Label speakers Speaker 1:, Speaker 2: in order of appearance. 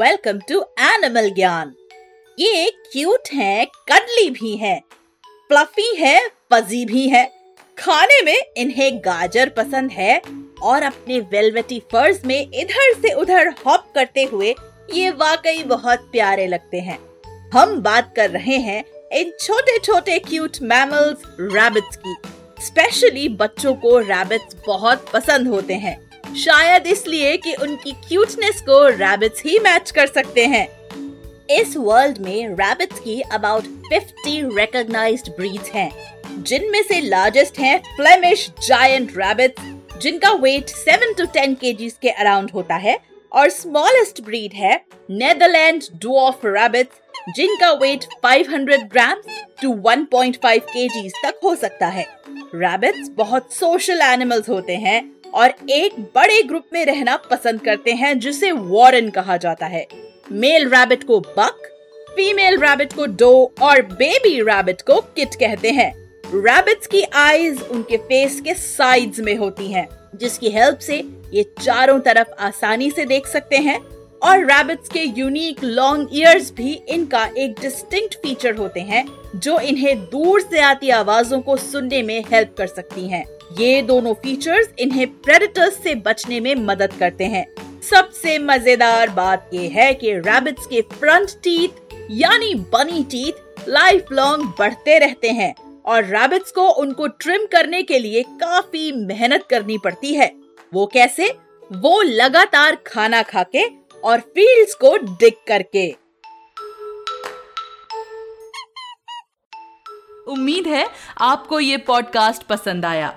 Speaker 1: Welcome to animal ज्ञान ये cute है कडली भी है फ्लफी है फजी भी है। खाने में इन्हें गाजर पसंद है और अपने वेलवेटी फ़र्ज़ में इधर से उधर हॉप करते हुए ये वाकई बहुत प्यारे लगते हैं। हम बात कर रहे हैं इन छोटे छोटे क्यूट मैमल्स रैबिट्स की। स्पेशली बच्चों को रैबिट्स बहुत पसंद होते हैं। शायद इसलिए कि उनकी क्यूटनेस को रैबिट्स ही मैच कर सकते हैं। इस वर्ल्ड में रैबिट्स की अबाउट 50 रिकॉग्नाइज्ड ब्रीड्स हैं, जिनमें से लार्जेस्ट हैं फ्लेमिश जायंट रैबिट्स जिनका वेट 7 टू 10 केजीज के अराउंड होता है, और स्मॉलेस्ट ब्रीड है नेदरलैंड डॉफ रैबिट्स जिनका वेट 500 ग्राम टू 1.5 केजीज तक हो सकता है। रैबिट्स बहुत सोशल एनिमल्स होते हैं। और एक बड़े ग्रुप में रहना पसंद करते हैं जिसे वॉरन कहा जाता है मेल रैबिट को बक फीमेल रैबिट को डो और बेबी रैबिट को किट कहते हैं रैबिट्स की आईज उनके फेस के साइड्स में होती हैं, जिसकी हेल्प से ये चारों तरफ़ आसानी से देख सकते हैं और रैबिट्स के यूनिक लॉन्ग ईयर्स भी इनका एक डिस्टिंक्ट फीचर होते हैं जो इन्हें दूर से आती आवाजों को सुनने में हेल्प कर सकती हैं। ये दोनों फीचर्स इन्हें प्रेडेटर्स से बचने में मदद करते हैं। सबसे मज़ेदार बात ये है कि रैबिट्स के फ्रंट टीथ यानी बनी टीथ लाइफ लॉन्ग बढ़ते रहते हैं और रैबिट्स को उनको ट्रिम करने के लिए काफ़ी मेहनत करनी पड़ती है। वो कैसे? वो लगातार खाना खाके और फील्ड्स को डिग करके।
Speaker 2: उम्मीद है आपको ये पॉडकास्ट पसंद आया।